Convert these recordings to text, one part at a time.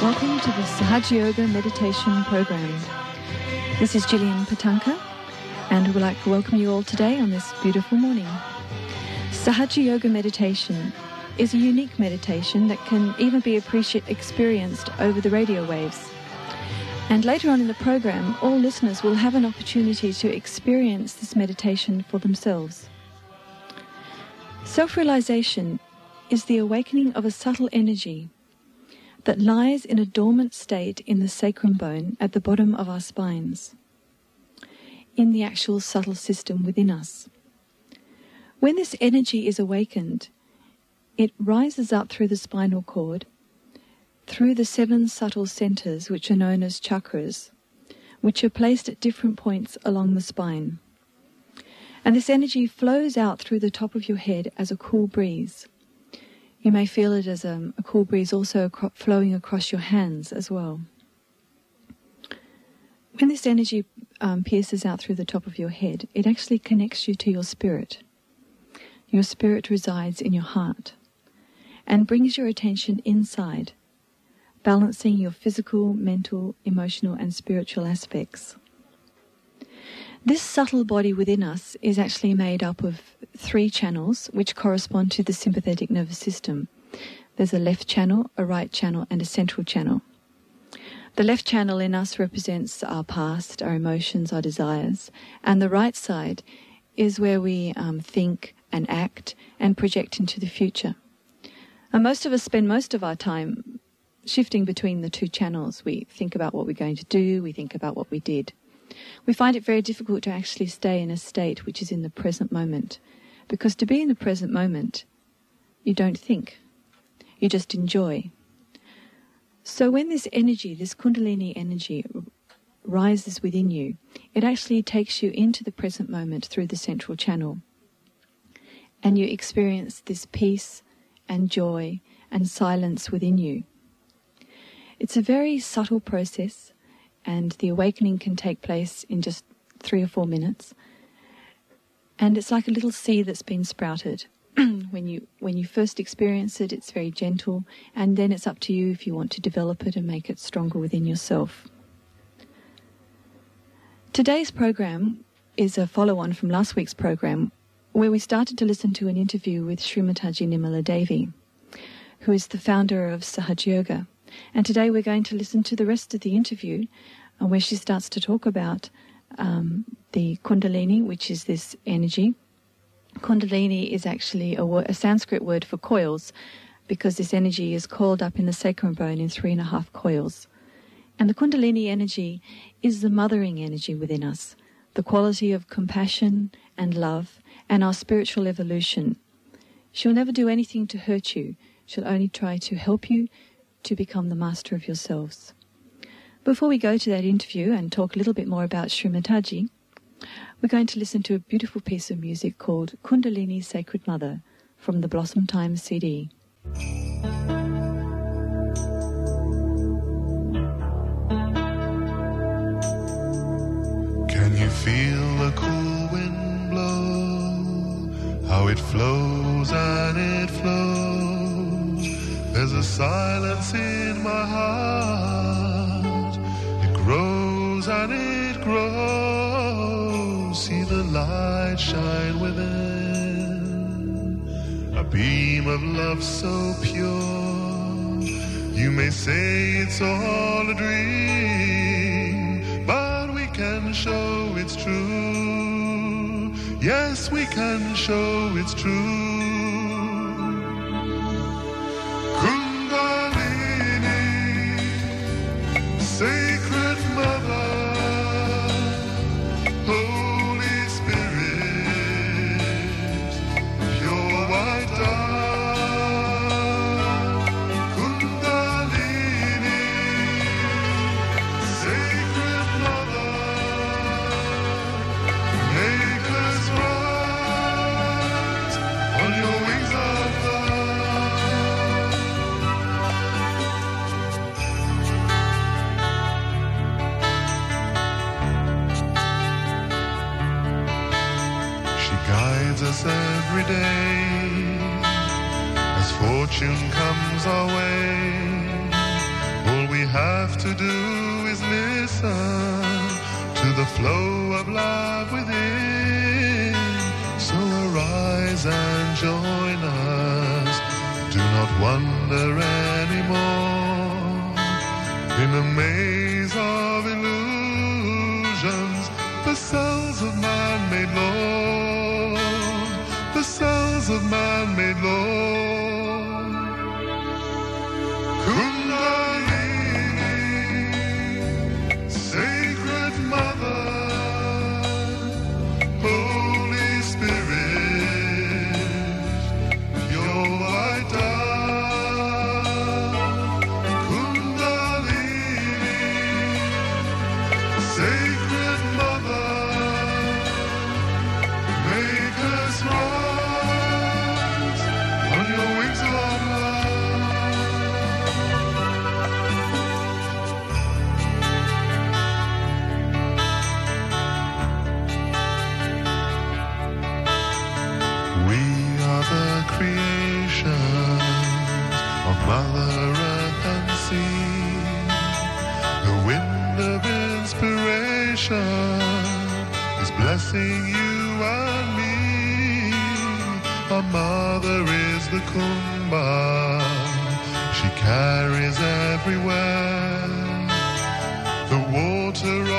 the Sahaja Yoga Meditation Program. This is Gillian Patanka, and we'd like to welcome you all today on this beautiful morning. Sahaja Yoga Meditation is a unique meditation that can even be experienced over the radio waves. And later on in the program, all listeners will have an opportunity to experience this meditation for themselves. Self realization is the awakening of a subtle energy that lies in a dormant state in the sacrum bone at the bottom of our spines, in the actual subtle system within us. When this energy is awakened, it rises up through the spinal cord, through the seven subtle centers, which are known as chakras, which are placed at different points along the spine. And this energy flows out through the top of your head as a cool breeze. You may feel it as a, a cool breeze also acro- flowing across your hands as well. When this energy um, pierces out through the top of your head, it actually connects you to your spirit. Your spirit resides in your heart and brings your attention inside, balancing your physical, mental, emotional, and spiritual aspects. This subtle body within us is actually made up of three channels which correspond to the sympathetic nervous system. There's a left channel, a right channel, and a central channel. The left channel in us represents our past, our emotions, our desires, and the right side is where we um, think and act and project into the future. And most of us spend most of our time shifting between the two channels. We think about what we're going to do, we think about what we did we find it very difficult to actually stay in a state which is in the present moment. Because to be in the present moment, you don't think, you just enjoy. So when this energy, this Kundalini energy, rises within you, it actually takes you into the present moment through the central channel. And you experience this peace and joy and silence within you. It's a very subtle process and the awakening can take place in just three or four minutes. And it's like a little seed that's been sprouted. when you when you first experience it, it's very gentle, and then it's up to you if you want to develop it and make it stronger within yourself. Today's program is a follow-on from last week's program, where we started to listen to an interview with Srimataji Nirmala Devi, who is the founder of Sahaj Yoga. And today we're going to listen to the rest of the interview uh, where she starts to talk about um, the Kundalini, which is this energy. Kundalini is actually a, a, Sanskrit word for coils because this energy is coiled up in the sacrum bone in three and a half coils. And the Kundalini energy is the mothering energy within us, the quality of compassion and love and our spiritual evolution. She'll never do anything to hurt you. She'll only try to help you to become the master of yourselves. Before we go to that interview and talk a little bit more about Srimataji, we're going to listen to a beautiful piece of music called Kundalini Sacred Mother from the Blossom Time CD. Can you feel the cool wind blow? How it flows and it flows there's a silence in my heart. It grows and it grows. See the light shine within. A beam of love so pure. You may say it's all a dream, but we can show it's true. Yes, we can show it's true. day as fortune comes our way. All we have to do is listen to the flow of love within. So arise and join us. Do not wonder anymore in the maze of illusions. The cells of man made law of man made love. everywhere. The water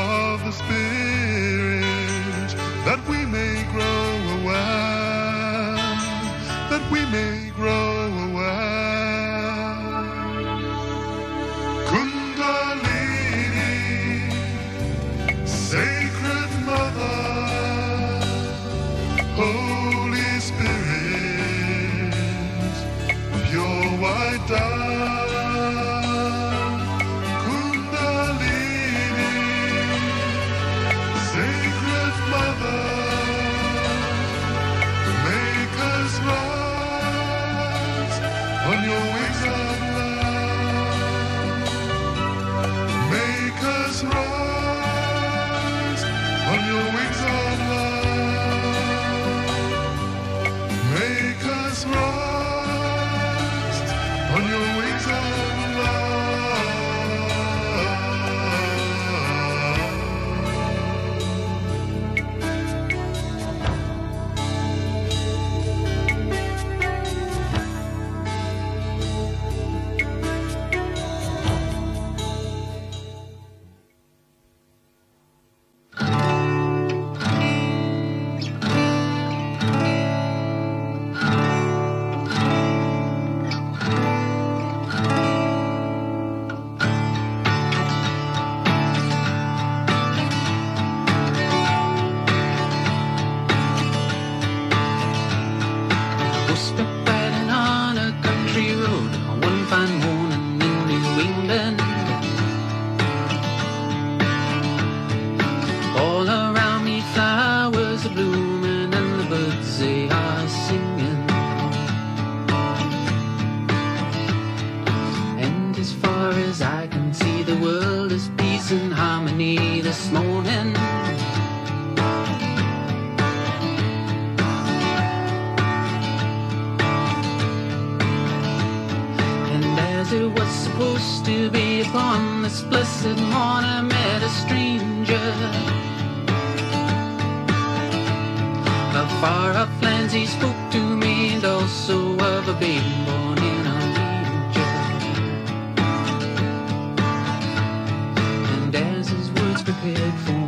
Rise on your way. prepared for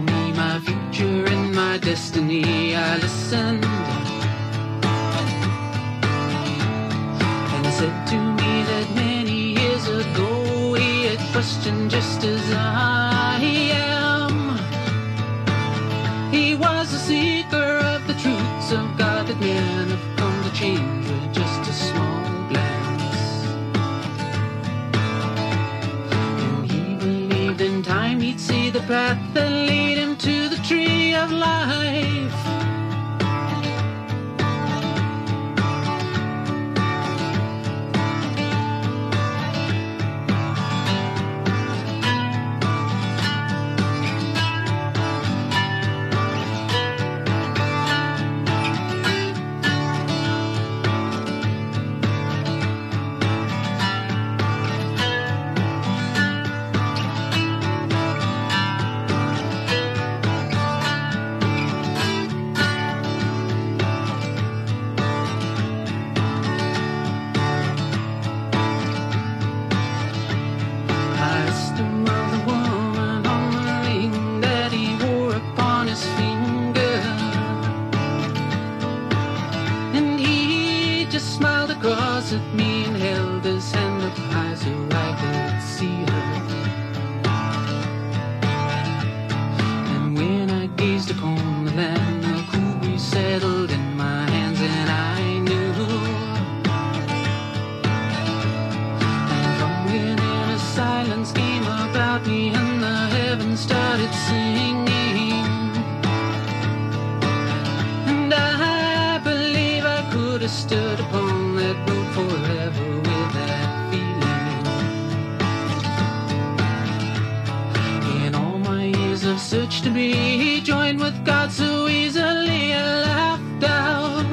be joined with God so easily left out.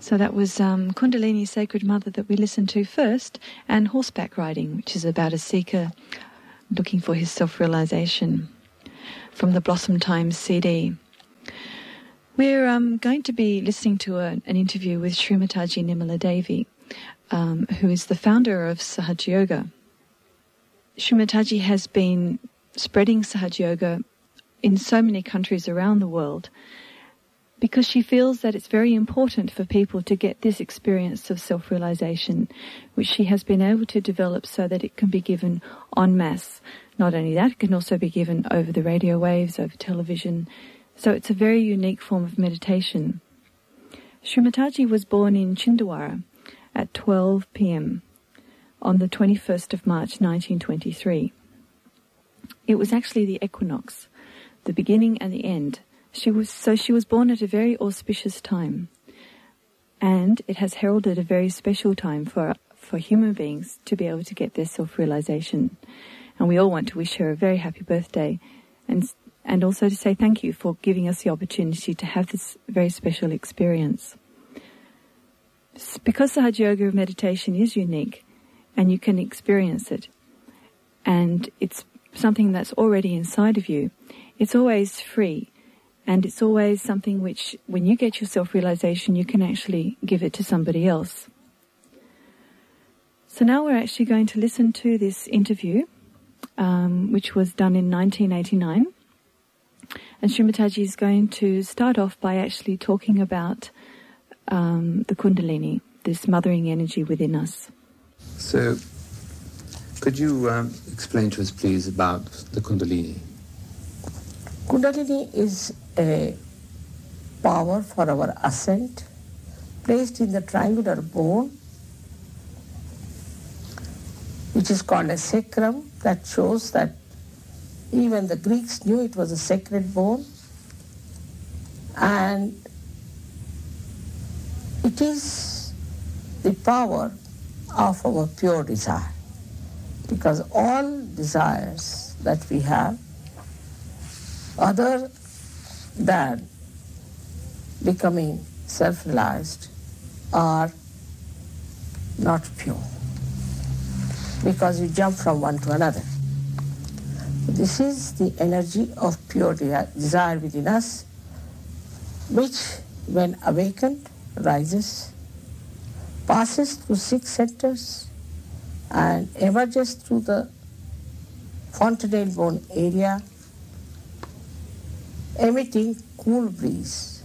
So that was um, Kundalini Sacred Mother that we listened to first, and Horseback Riding, which is about a seeker looking for his self realization from the Blossom Times CD. We're um, going to be listening to a, an interview with Srimataji Nirmala Devi, um, who is the founder of Sahaja Yoga. Srimataji has been spreading Sahaja Yoga in so many countries around the world because she feels that it's very important for people to get this experience of self realization, which she has been able to develop so that it can be given en masse. Not only that, it can also be given over the radio waves, over television. So it's a very unique form of meditation. Srimataji was born in Chhindwara at 12 pm on the 21st of March 1923. It was actually the equinox, the beginning and the end she was, so she was born at a very auspicious time. And it has heralded a very special time for, for human beings to be able to get their self-realization. And we all want to wish her a very happy birthday and, and also to say thank you for giving us the opportunity to have this very special experience. Because Sahaja Yoga of meditation is unique and you can experience it and it's something that's already inside of you, it's always free and it's always something which, when you get your self realization, you can actually give it to somebody else. So now we're actually going to listen to this interview, um, which was done in 1989. And Srimataji is going to start off by actually talking about um, the Kundalini, this mothering energy within us. So, could you um, explain to us, please, about the Kundalini? Kundalini is a power for our ascent placed in the triangular bone which is called a sacrum that shows that even the Greeks knew it was a sacred bone. And it is the power of our pure desire because all desires that we have other than becoming self-realized are not pure because you jump from one to another. This is the energy of pure desire within us which when awakened rises, passes through six centers and emerges through the fontanelle bone area emitting cool breeze.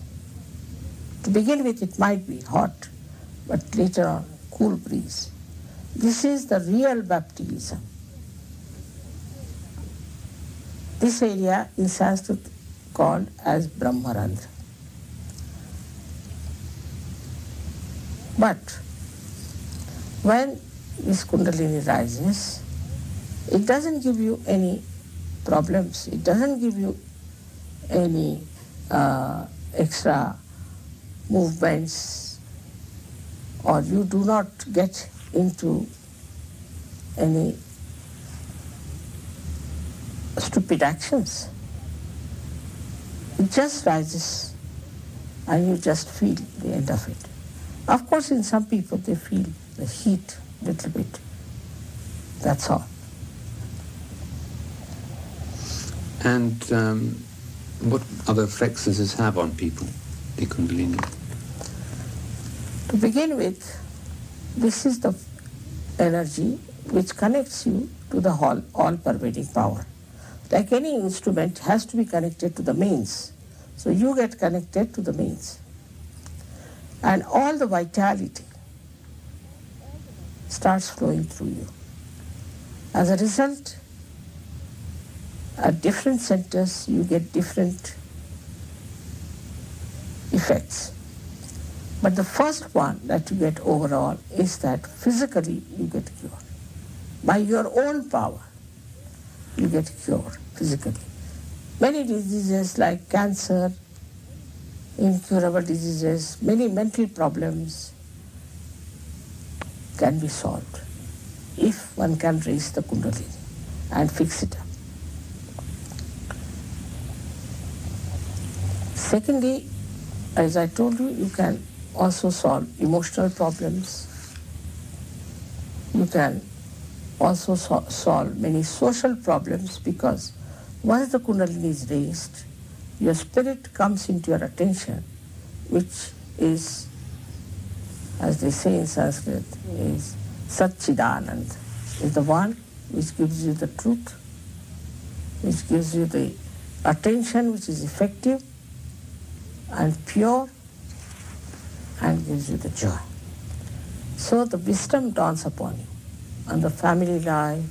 To begin with, it might be hot, but later on, cool breeze. This is the real baptism. This area in Sanskrit called as Brahmarandhra. But when this Kundalini rises, it doesn't give you any problems. It doesn't give you any uh, extra movements or you do not get into any stupid actions. It just rises and you just feel the end of it. Of course, in some people they feel the heat a little bit. That's all. And um, what other effects does this have on people, the Kundalini? To begin with, this is the energy which connects you to the all, all-pervading power. Like any instrument has to be connected to the mains. So you get connected to the mains. And all the vitality starts flowing through you. As a result, at different centers you get different effects. But the first one that you get overall is that physically you get cured by your own power. you get cured physically. Many diseases like cancer, incurable diseases, many mental problems can be solved if one can raise the kundalini and fix it up. Secondly, as I told you, you can also solve emotional problems. You can also so- solve many social problems because once the kundalini is raised, your spirit comes into your attention, which is, as they say in Sanskrit, is Satchidanand, is the one which gives you the truth, which gives you the attention which is effective and pure and gives you the joy. So the wisdom dawns upon you and the family life,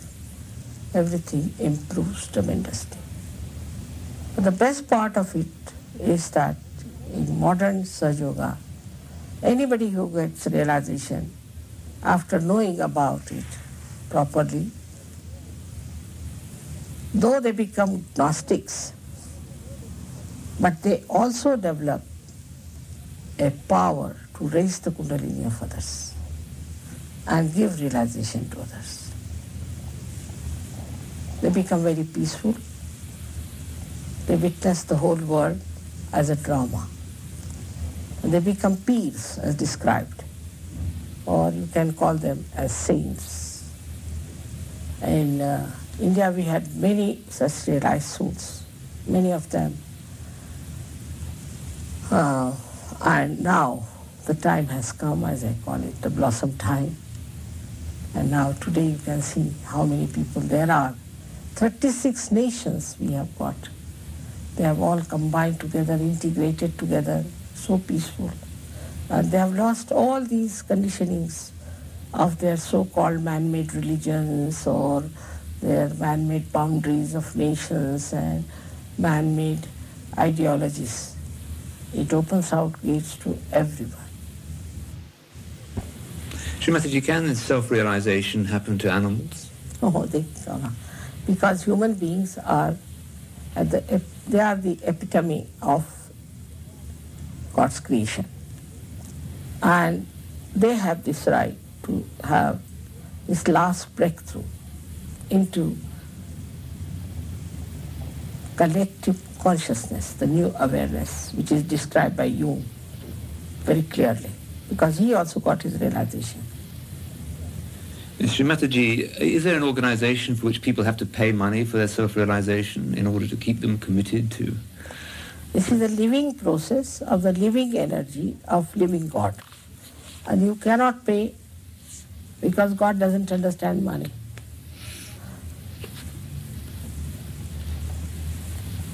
everything improves tremendously. But the best part of it is that in modern Sahaja Yoga, anybody who gets realization after knowing about it properly, though they become Gnostics, but they also develop a power to raise the kundalini of others and give realization to others. They become very peaceful. They witness the whole world as a drama. And they become peers as described. Or you can call them as saints. In uh, India we had many such realized souls, many of them. Uh, and now the time has come, as I call it, the blossom time. And now today you can see how many people there are. 36 nations we have got. They have all combined together, integrated together, so peaceful. They have lost all these conditionings of their so-called man-made religions or their man-made boundaries of nations and man-made ideologies. It opens out gates to everyone. Srimataji, can this self-realization happen to animals? Oh, they cannot. Because human beings are at the, they are the epitome of God's creation. And they have this right to have this last breakthrough into collective consciousness, the new awareness, which is described by Jung very clearly, because he also got his realization. Srimataji, is there an organization for which people have to pay money for their self-realization in order to keep them committed to? This is a living process of the living energy of living God. And you cannot pay because God doesn't understand money.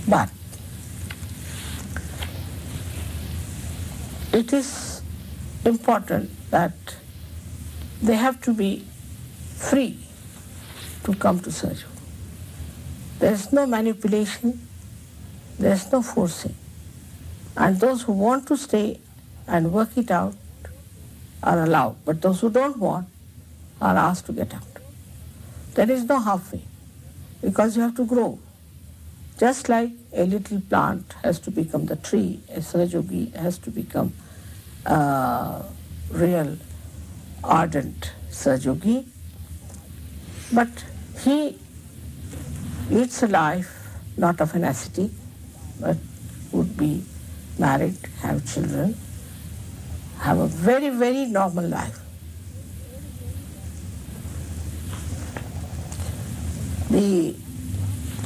But it is important that they have to be free to come to Yoga. There is no manipulation, there is no forcing. And those who want to stay and work it out are allowed, but those who don't want are asked to get out. There is no halfway because you have to grow. Just like a little plant has to become the tree, a Sahajogi has to become a real ardent Sahajogi, but he leads a life not of an ascetic, but would be married, have children, have a very, very normal life. The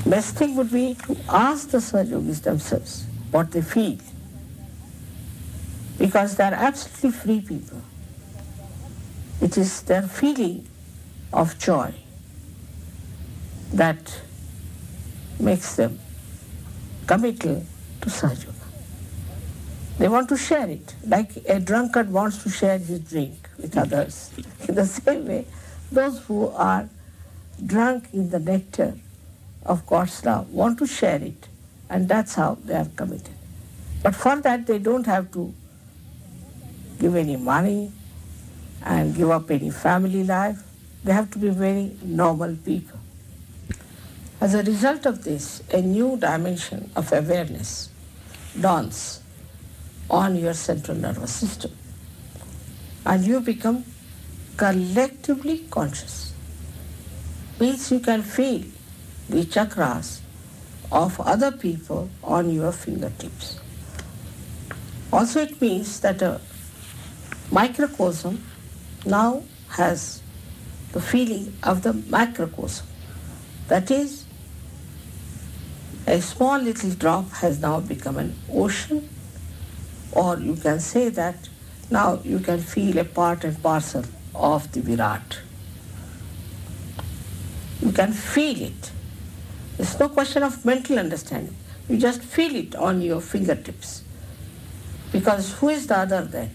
best thing would be to ask the Sahajogis themselves what they feel. Because they are absolutely free people. It is their feeling of joy that makes them committal to Sahaja They want to share it, like a drunkard wants to share his drink with others. In the same way, those who are drunk in the nectar of God's love want to share it, and that's how they are committed. But for that, they don't have to give any money and give up any family life. They have to be very normal people. As a result of this, a new dimension of awareness dawns on your central nervous system. And you become collectively conscious. Means you can feel the chakras of other people on your fingertips. Also it means that a microcosm now has the feeling of the macrocosm. That is, a small little drop has now become an ocean, or you can say that now you can feel a part and parcel of the Virat. You can feel it. It's no question of mental understanding. You just feel it on your fingertips. Because who is the other then?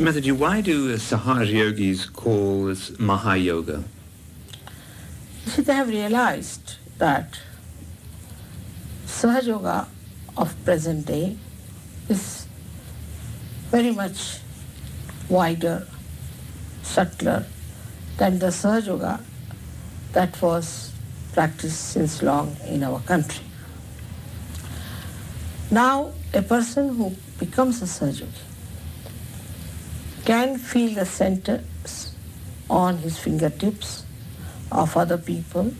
Mataji, why do Sahaj yogis call this Mahayoga? See, they have realized that Sahaja Yoga of present day is very much wider, subtler than the Sahaja Yoga that was practiced since long in our country. Now, a person who becomes a Sahaja Yogi can feel the centers on his fingertips of other people.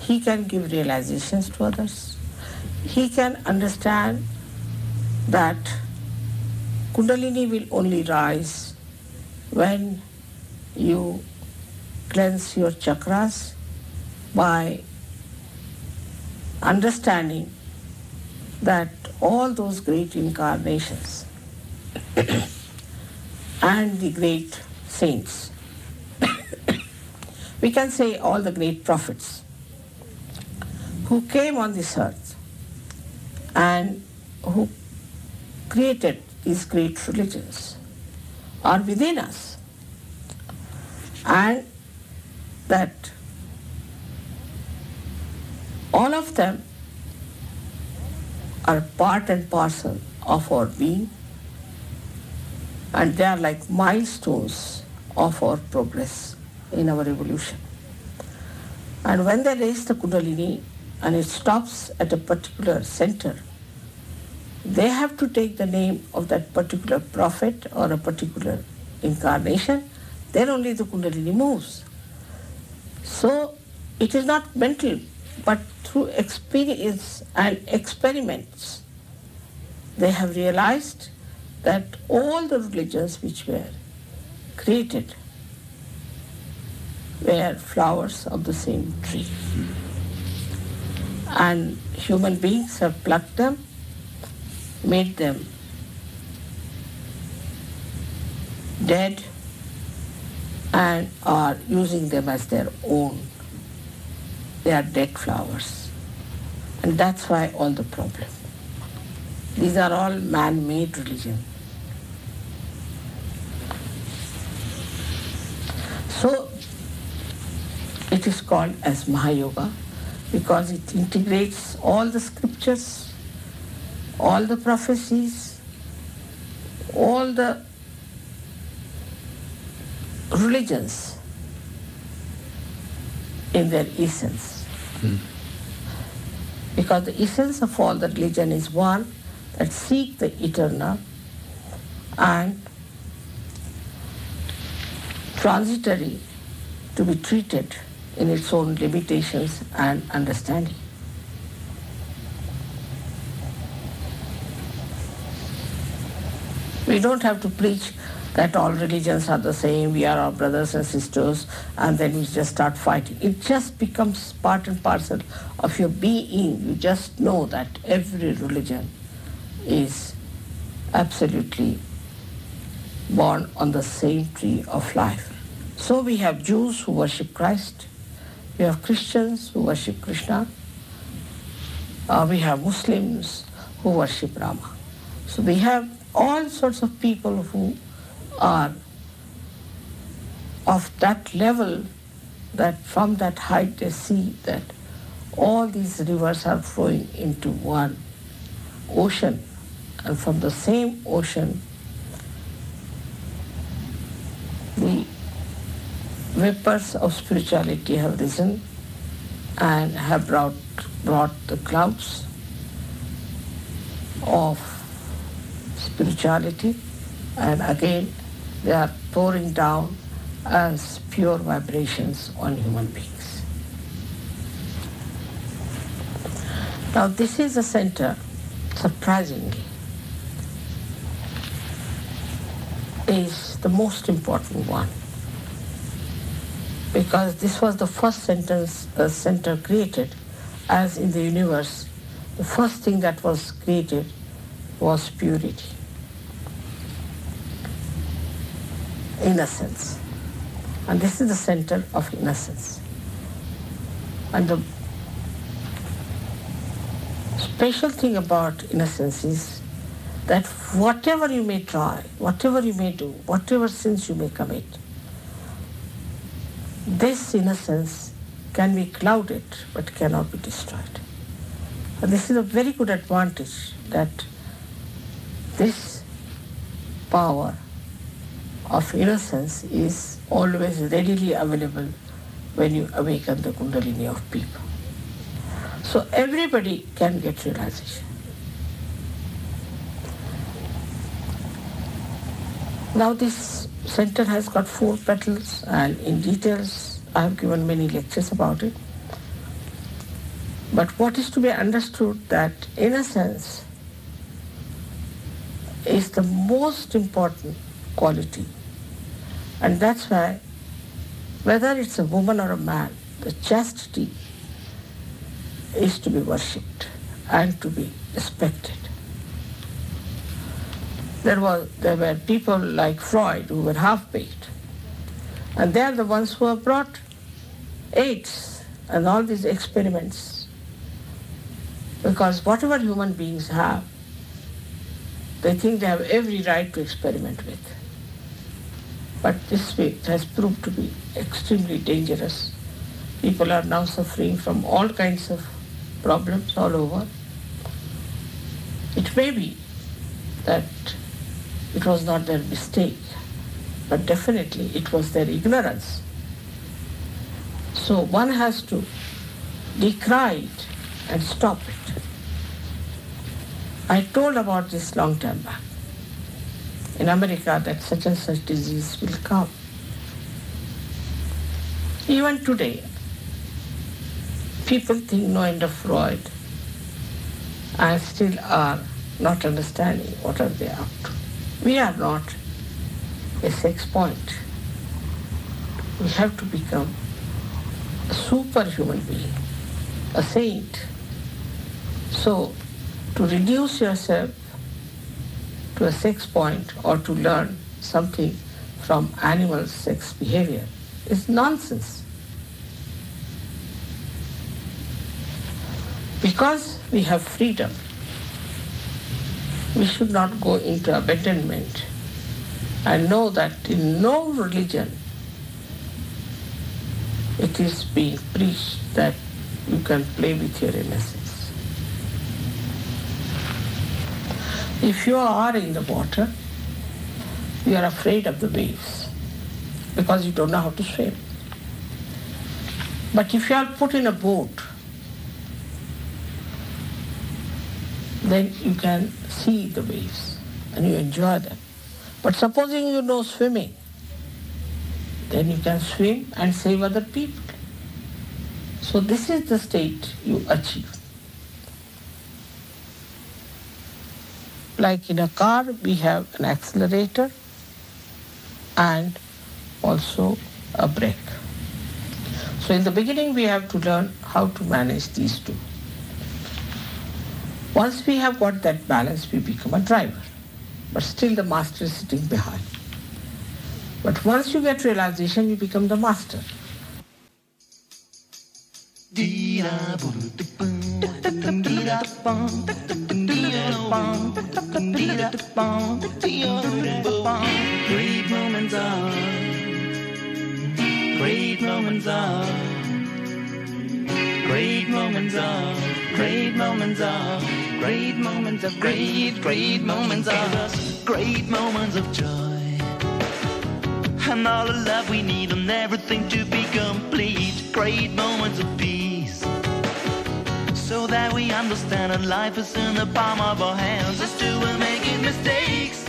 He can give realizations to others. He can understand that Kundalini will only rise when you cleanse your chakras by understanding that all those great incarnations and the great saints, we can say all the great prophets who came on this earth and who created these great religions are within us. And that all of them are part and parcel of our being and they are like milestones of our progress in our evolution. And when they raise the Kundalini and it stops at a particular center, they have to take the name of that particular prophet or a particular incarnation, then only the Kundalini moves. So it is not mental, but through experience and experiments, they have realized that all the religions which were created were flowers of the same tree. And human beings have plucked them, made them dead, and are using them as their own. They are dead flowers. And that's why all the problem. These are all man-made religion. So it is called as Mahayoga because it integrates all the scriptures, all the prophecies, all the religions in their essence. Hmm. Because the essence of all the religion is one that seek the eternal and transitory to be treated in its own limitations and understanding. We don't have to preach that all religions are the same, we are our brothers and sisters, and then we just start fighting. It just becomes part and parcel of your being. You just know that every religion is absolutely born on the same tree of life. So we have Jews who worship Christ, we have Christians who worship Krishna, uh, we have Muslims who worship Rama. So we have all sorts of people who are of that level that from that height they see that all these rivers are flowing into one ocean and from the same ocean the vapors of spirituality have risen and have brought, brought the clouds of spirituality and again they are pouring down as pure vibrations on human beings. Now this is a center, surprisingly, is the most important one because this was the first sentence uh, center created as in the universe the first thing that was created was purity. Innocence. And this is the center of innocence. And the special thing about innocence is that whatever you may try, whatever you may do, whatever sins you may commit, this innocence can be clouded but cannot be destroyed. And this is a very good advantage that this power of innocence is always readily available when you awaken the Kundalini of people. So everybody can get realization. Now this center has got four petals and in details I have given many lectures about it. But what is to be understood that innocence is the most important quality. And that's why whether it's a woman or a man, the chastity is to be worshipped and to be respected. There, was, there were people like Freud who were half-baked. And they are the ones who have brought AIDS and all these experiments. Because whatever human beings have, they think they have every right to experiment with. But this way has proved to be extremely dangerous. People are now suffering from all kinds of problems all over. It may be that it was not their mistake, but definitely it was their ignorance. So one has to decry it and stop it. I told about this long time back in America that such and such disease will come. Even today, people think no end of Freud and still are not understanding what are they up to. We are not a sex point. We have to become a superhuman being, a saint. So to reduce yourself to a sex point or to learn something from animal sex behavior is nonsense. Because we have freedom, we should not go into abandonment I know that in no religion it is being preached that you can play with your innocence. If you are in the water, you are afraid of the waves because you don't know how to swim. But if you are put in a boat, then you can see the waves and you enjoy them. But supposing you know swimming, then you can swim and save other people. So this is the state you achieve. Like in a car, we have an accelerator and also a brake. So in the beginning, we have to learn how to manage these two. Once we have got that balance, we become a driver. But still the master is sitting behind. But once you get realization, you become the master. Great moments are, great moments are, great moments are, great moments are, great moments of great, great moments of us. great moments of joy. and all the love we need and everything to be complete. Great moments of peace. So that we understand that life is in the palm of our hands. As to we're making mistakes.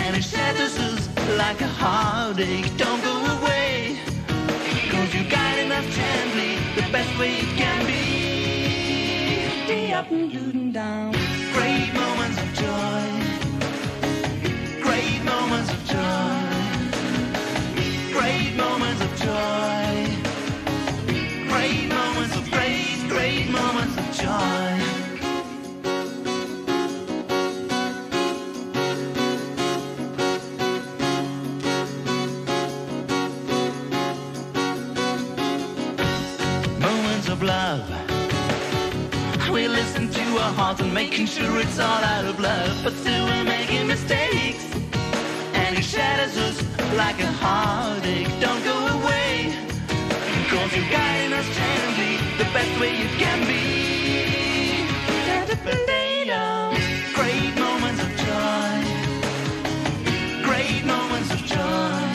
And it shatters us like a heartache. Don't go away. Cause you're guiding us gently the best way it can be. Day up and down, down. Great moments of joy. Great moments of joy. Great moments of joy. Great moments of great, great moments of joy. Our hearts and making sure it's all out of love, but still we're making mistakes. And it shatters us like a heartache. Don't go away, cause you're guiding us gently the best way you can be. Great moments of joy. Great moments of joy.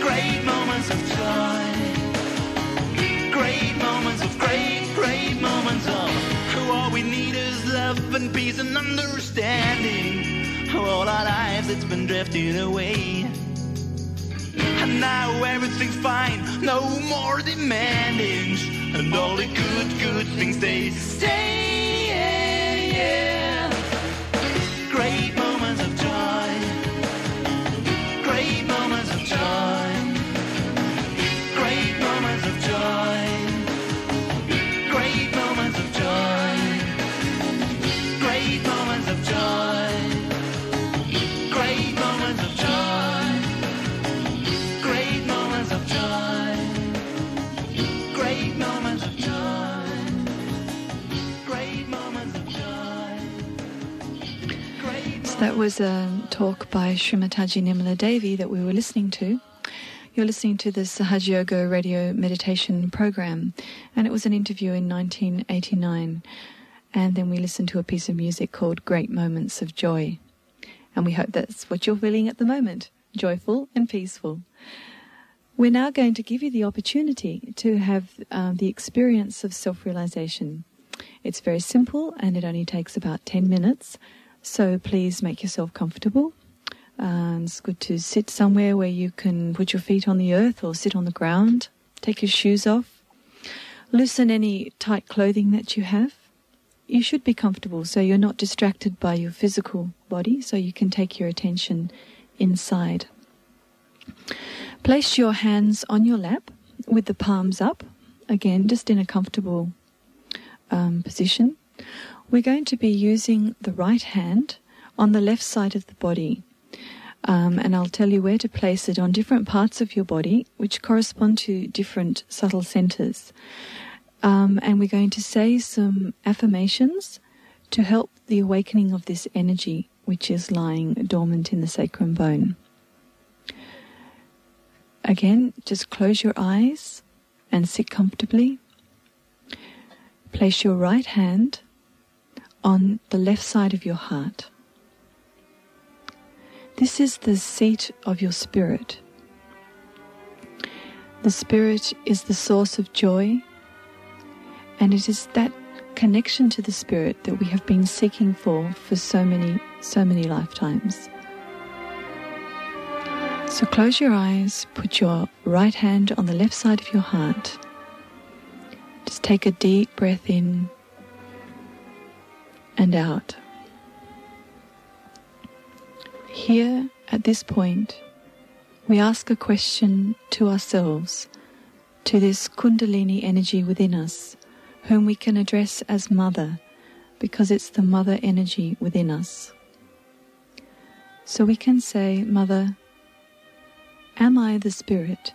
Great moments of joy. Great moments of great, great moments of love and peace and understanding. All our lives it's been drifting away. And now everything's fine, no more demandings. And all the good, good things they stay. Yeah. Great that was a talk by Shri Mataji Nirmala Devi that we were listening to. You're listening to the Sahaj Yoga radio meditation program, and it was an interview in 1989. And then we listened to a piece of music called Great Moments of Joy. And we hope that's what you're feeling at the moment joyful and peaceful. We're now going to give you the opportunity to have uh, the experience of self realization. It's very simple and it only takes about 10 minutes. So please make yourself comfortable. And it's good to sit somewhere where you can put your feet on the earth or sit on the ground. Take your shoes off. Loosen any tight clothing that you have. You should be comfortable so you're not distracted by your physical body, so you can take your attention inside. Place your hands on your lap with the palms up, again, just in a comfortable um, position. We're going to be using the right hand on the left side of the body. Um, and I'll tell you where to place it on different parts of your body, which correspond to different subtle centers. Um, and we're going to say some affirmations to help the awakening of this energy, which is lying dormant in the sacrum bone. Again, just close your eyes and sit comfortably. Place your right hand on the left side of your heart. This is the seat of your spirit. The spirit is the source of joy, and it is that connection to the spirit that we have been seeking for for so many, so many lifetimes. So close your eyes, put your right hand on the left side of your heart. Just take a deep breath in and out. Here, at this point, we ask a question to ourselves, to this Kundalini energy within us, whom we can address as Mother, because it's the Mother energy within us. So we can say, Mother, Am I the Spirit?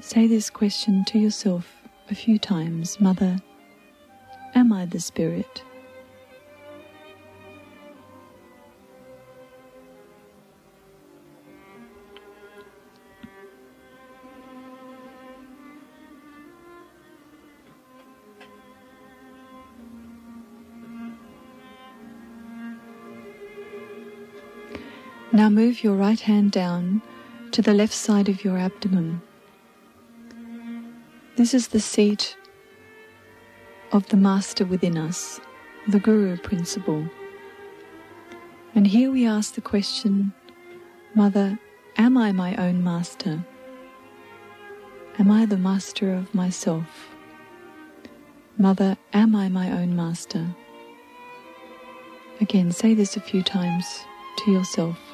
Say this question to yourself a few times Mother, am I the Spirit? Now move your right hand down to the left side of your abdomen. This is the seat of the Master within us, the Guru principle. And here we ask the question Mother, am I my own master? Am I the master of myself? Mother, am I my own master? Again, say this a few times to yourself.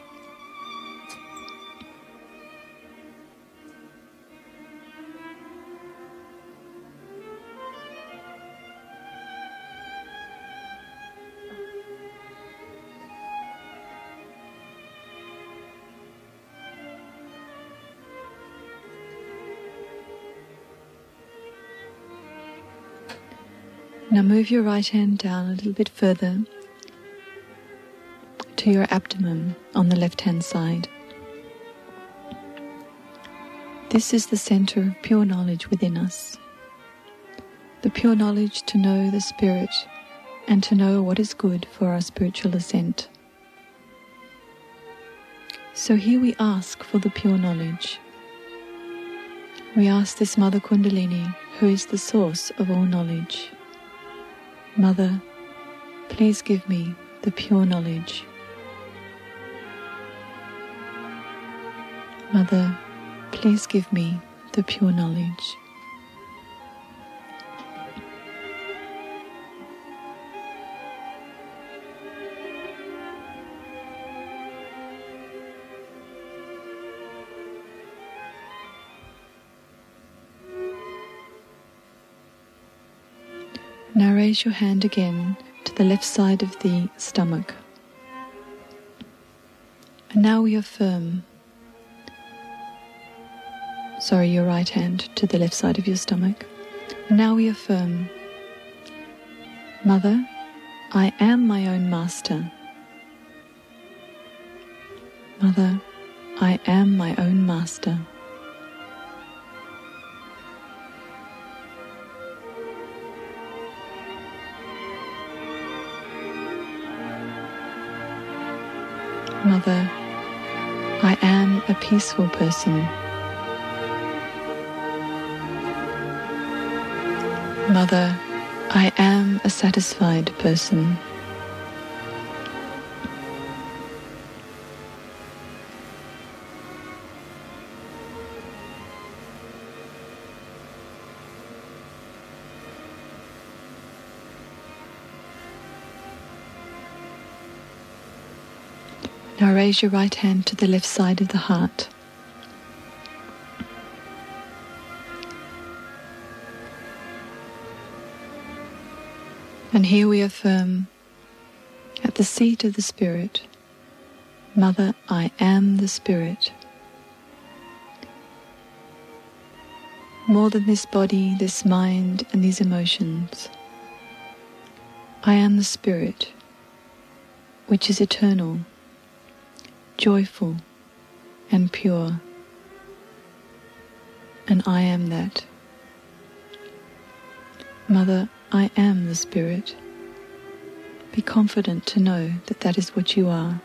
Now move your right hand down a little bit further to your abdomen on the left hand side. This is the center of pure knowledge within us. The pure knowledge to know the Spirit and to know what is good for our spiritual ascent. So here we ask for the pure knowledge. We ask this Mother Kundalini, who is the source of all knowledge. Mother, please give me the pure knowledge. Mother, please give me the pure knowledge. Now raise your hand again to the left side of the stomach. And now we affirm. Sorry, your right hand to the left side of your stomach. And now we affirm. Mother, I am my own master. Mother, I am my own master. Mother, I am a peaceful person. Mother, I am a satisfied person. Raise your right hand to the left side of the heart. And here we affirm at the seat of the Spirit, Mother, I am the Spirit. More than this body, this mind, and these emotions, I am the Spirit, which is eternal joyful and pure. And I am that. Mother, I am the Spirit. Be confident to know that that is what you are.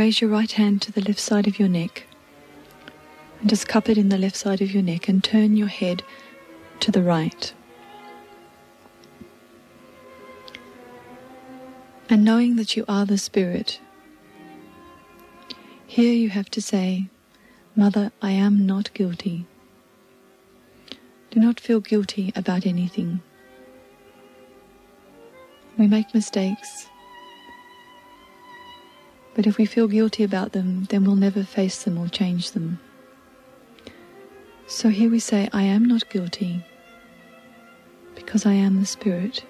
Raise your right hand to the left side of your neck and just cup it in the left side of your neck and turn your head to the right. And knowing that you are the Spirit, here you have to say, Mother, I am not guilty. Do not feel guilty about anything. We make mistakes. But if we feel guilty about them, then we'll never face them or change them. So here we say, I am not guilty because I am the Spirit.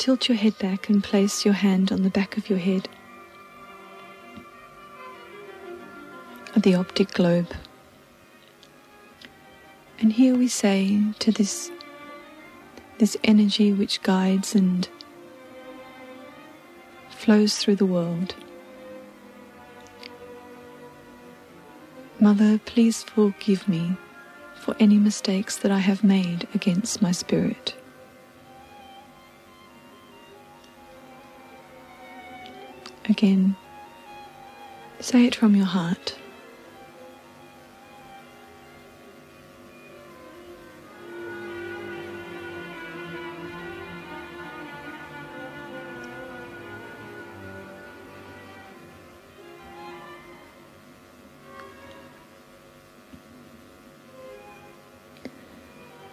Tilt your head back and place your hand on the back of your head the optic globe. And here we say to this this energy which guides and flows through the world. Mother, please forgive me for any mistakes that I have made against my spirit. Say it from your heart.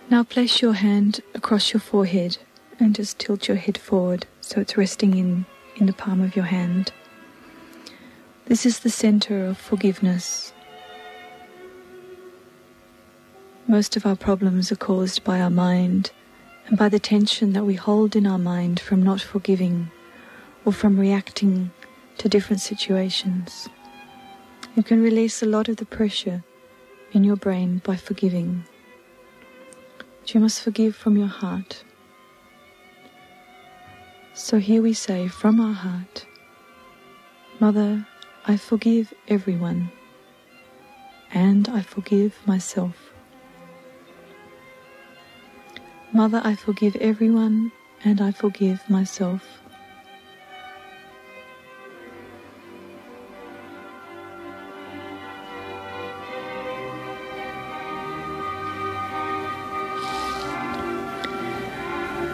Now place your hand across your forehead and just tilt your head forward so it's resting in, in the palm of your hand. This is the center of forgiveness. Most of our problems are caused by our mind and by the tension that we hold in our mind from not forgiving or from reacting to different situations. You can release a lot of the pressure in your brain by forgiving. But you must forgive from your heart. So here we say from our heart, Mother, I forgive everyone, and I forgive myself. Mother, I forgive everyone, and I forgive myself.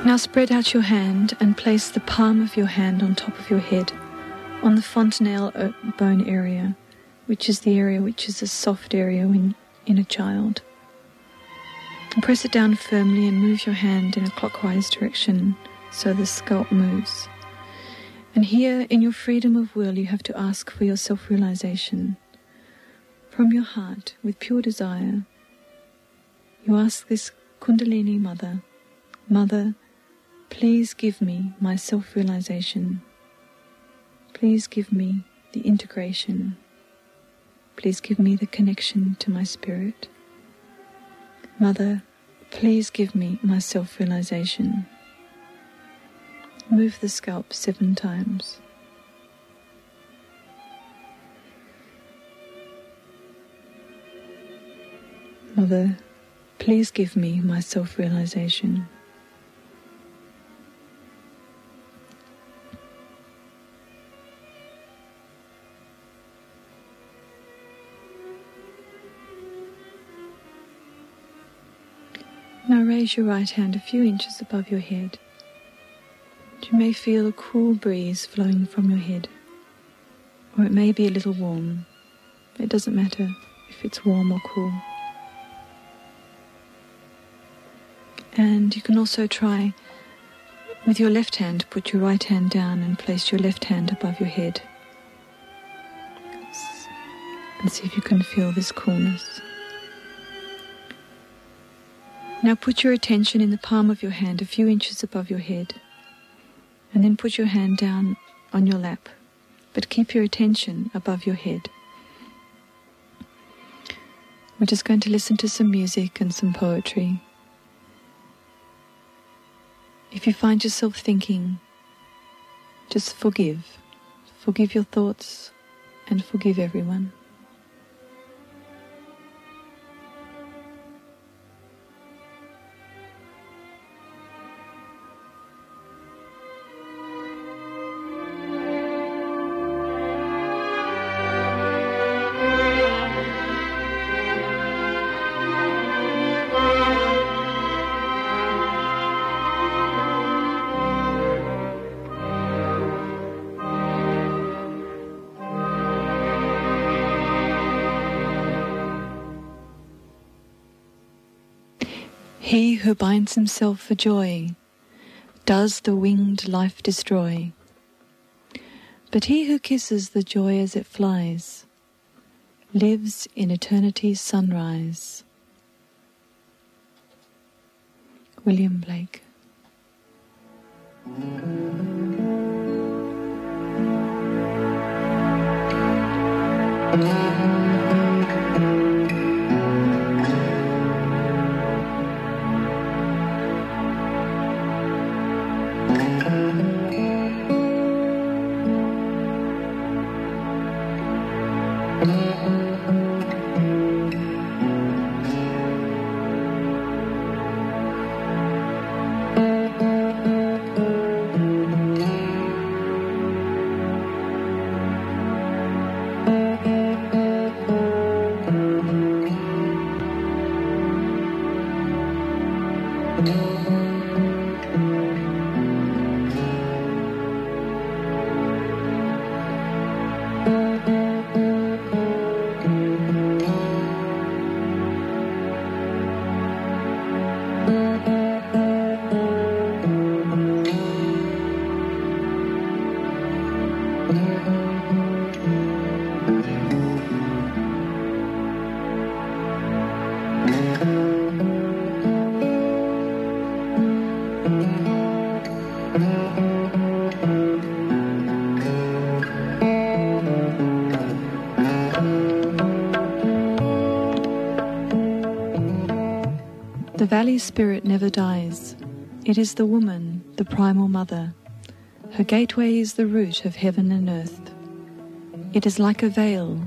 Now spread out your hand and place the palm of your hand on top of your head on the fontanelle bone area, which is the area which is a soft area in, in a child. And press it down firmly and move your hand in a clockwise direction so the scalp moves. And here, in your freedom of will, you have to ask for your self realization. From your heart, with pure desire, you ask this Kundalini Mother, Mother, Please give me my self realization. Please give me the integration. Please give me the connection to my spirit. Mother, please give me my self realization. Move the scalp seven times. Mother, please give me my self realization. Raise your right hand a few inches above your head. You may feel a cool breeze flowing from your head, or it may be a little warm. It doesn't matter if it's warm or cool. And you can also try with your left hand, put your right hand down and place your left hand above your head. And see if you can feel this coolness. Now put your attention in the palm of your hand a few inches above your head. And then put your hand down on your lap. But keep your attention above your head. We're just going to listen to some music and some poetry. If you find yourself thinking, just forgive. Forgive your thoughts and forgive everyone. Binds himself for joy does the winged life destroy. But he who kisses the joy as it flies lives in eternity's sunrise. William Blake. The valley spirit never dies. It is the woman, the primal mother. Her gateway is the root of heaven and earth. It is like a veil,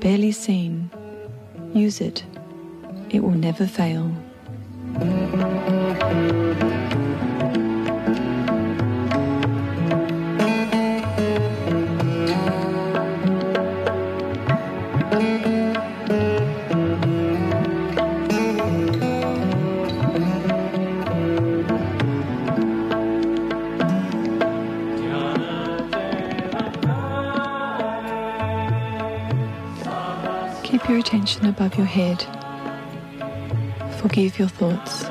barely seen. Use it, it will never fail. Your head. Forgive your thoughts.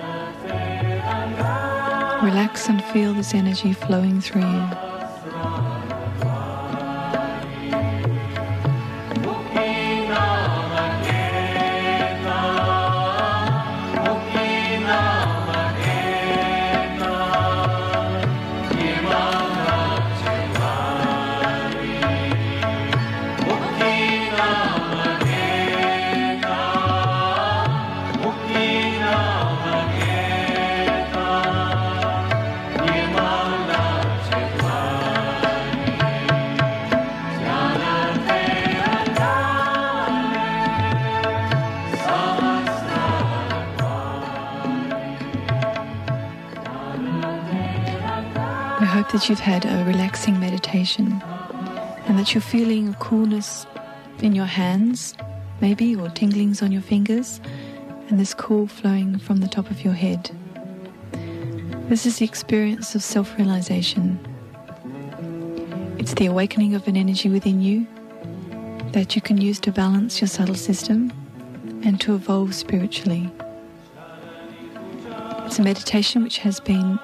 Relax and feel this energy flowing through you. You've had a relaxing meditation and that you're feeling a coolness in your hands, maybe, or tinglings on your fingers, and this cool flowing from the top of your head. This is the experience of self realization. It's the awakening of an energy within you that you can use to balance your subtle system and to evolve spiritually. It's a meditation which has been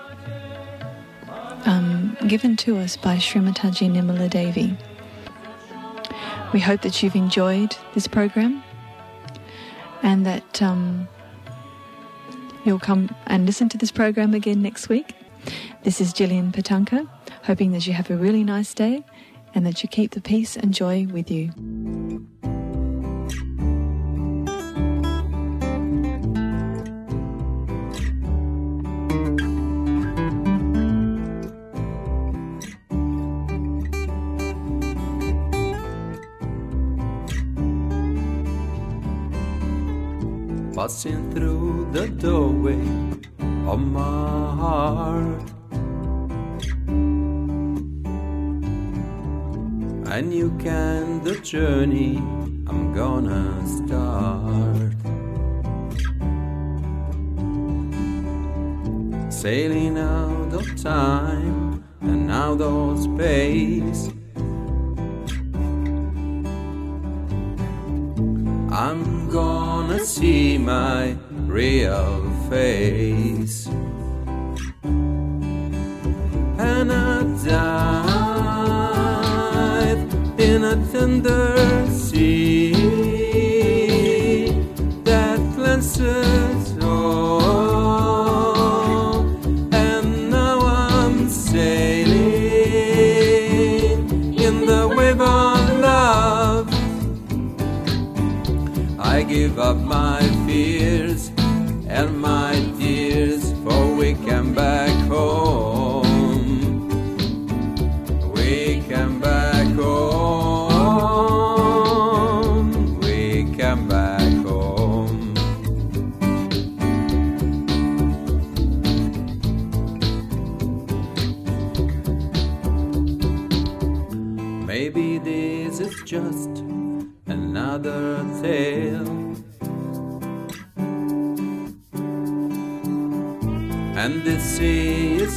um, given to us by Shri Mataji Nirmala Devi. We hope that you've enjoyed this program and that um, you'll come and listen to this program again next week. This is Gillian Patanka, hoping that you have a really nice day and that you keep the peace and joy with you. Passing through the doorway of my heart. And you can the journey I'm gonna start. Sailing out of time and out of space. I'm gonna see my real face. And I dive in a tender sea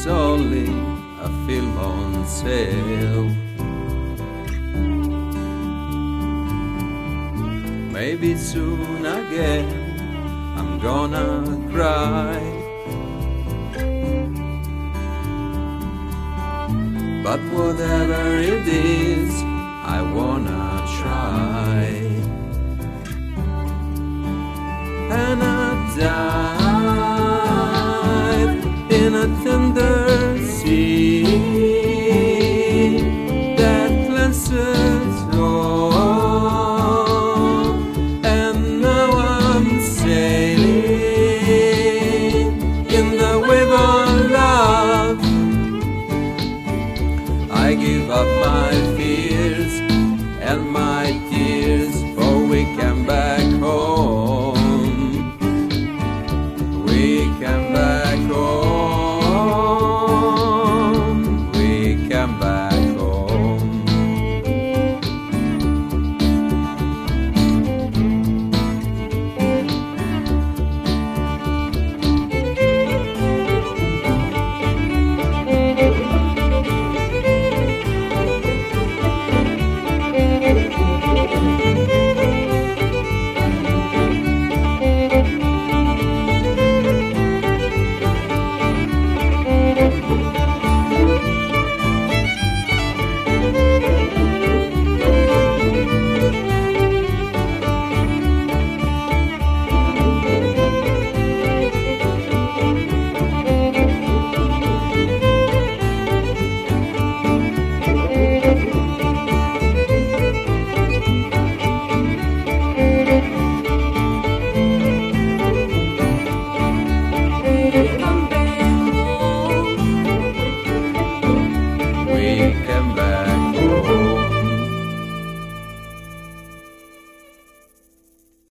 only a film on sale. Maybe soon again I'm gonna cry. But whatever it is,